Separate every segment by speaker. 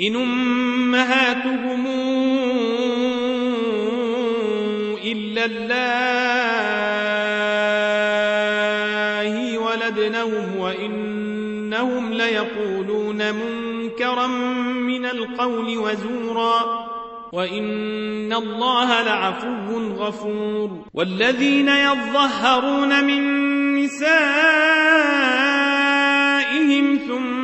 Speaker 1: إن أمهاتهم إلا الله ولدنهم وإنهم ليقولون منكرا من القول وزورا وإن الله لعفو غفور والذين يظهرون من نسائهم ثم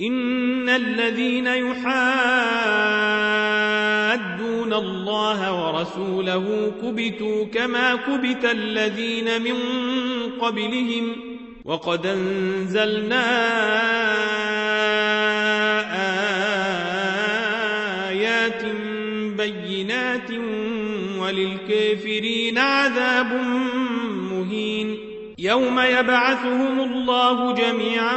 Speaker 1: إن الذين يحادون الله ورسوله كبتوا كما كبت الذين من قبلهم وقد أنزلنا آيات بينات وللكافرين عذاب مهين يوم يبعثهم الله جميعاً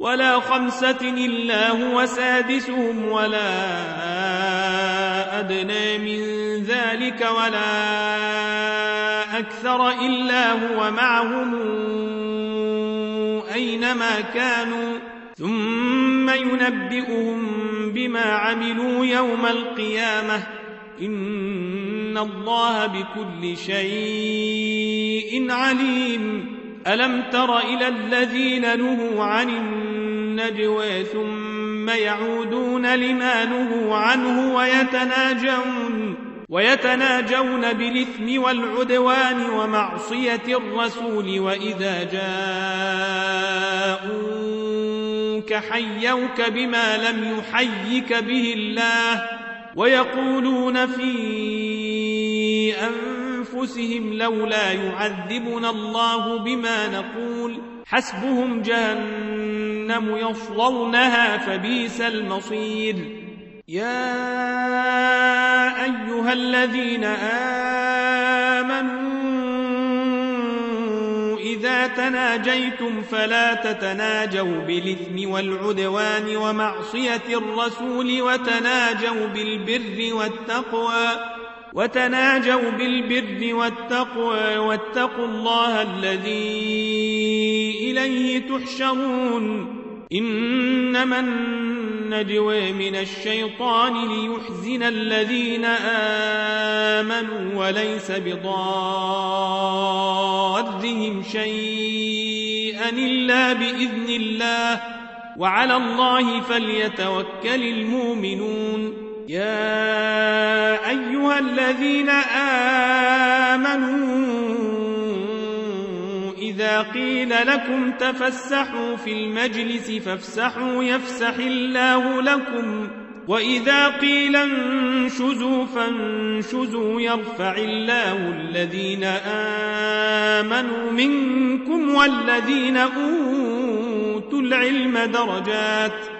Speaker 1: ولا خمسة إلا هو سادسهم ولا أدنى من ذلك ولا أكثر إلا هو معهم أينما كانوا ثم ينبئهم بما عملوا يوم القيامة إن الله بكل شيء عليم ألم تر إلى الذين نهوا عن النار النجوى ثم يعودون لما نهوا عنه ويتناجون ويتناجون بالإثم والعدوان ومعصية الرسول وإذا جاءوك حيوك بما لم يحيك به الله ويقولون في أنفسهم أنفسهم لولا يعذبنا الله بما نقول حسبهم جهنم يصلونها فبيس المصير يا أيها الذين آمنوا إذا تناجيتم فلا تتناجوا بالإثم والعدوان ومعصية الرسول وتناجوا بالبر والتقوى وتناجوا بالبر والتقوى واتقوا الله الذي إليه تحشرون إنما النجوى من الشيطان ليحزن الذين آمنوا وليس بضارهم شيئا إلا بإذن الله وعلى الله فليتوكل المؤمنون يا أيها الذين آمنوا إذا قيل لكم تفسحوا في المجلس فافسحوا يفسح الله لكم وإذا قيل انشزوا فانشزوا يرفع الله الذين آمنوا منكم والذين أوتوا العلم درجات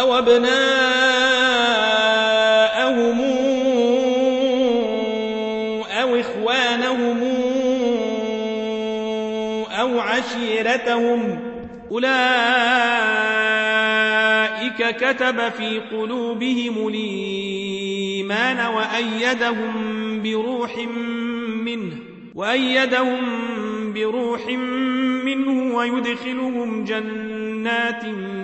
Speaker 1: أو أبناءهم أو إخوانهم أو عشيرتهم أولئك كتب في قلوبهم الإيمان وأيدهم بروح منه وأيدهم بروح منه ويدخلهم جنات منه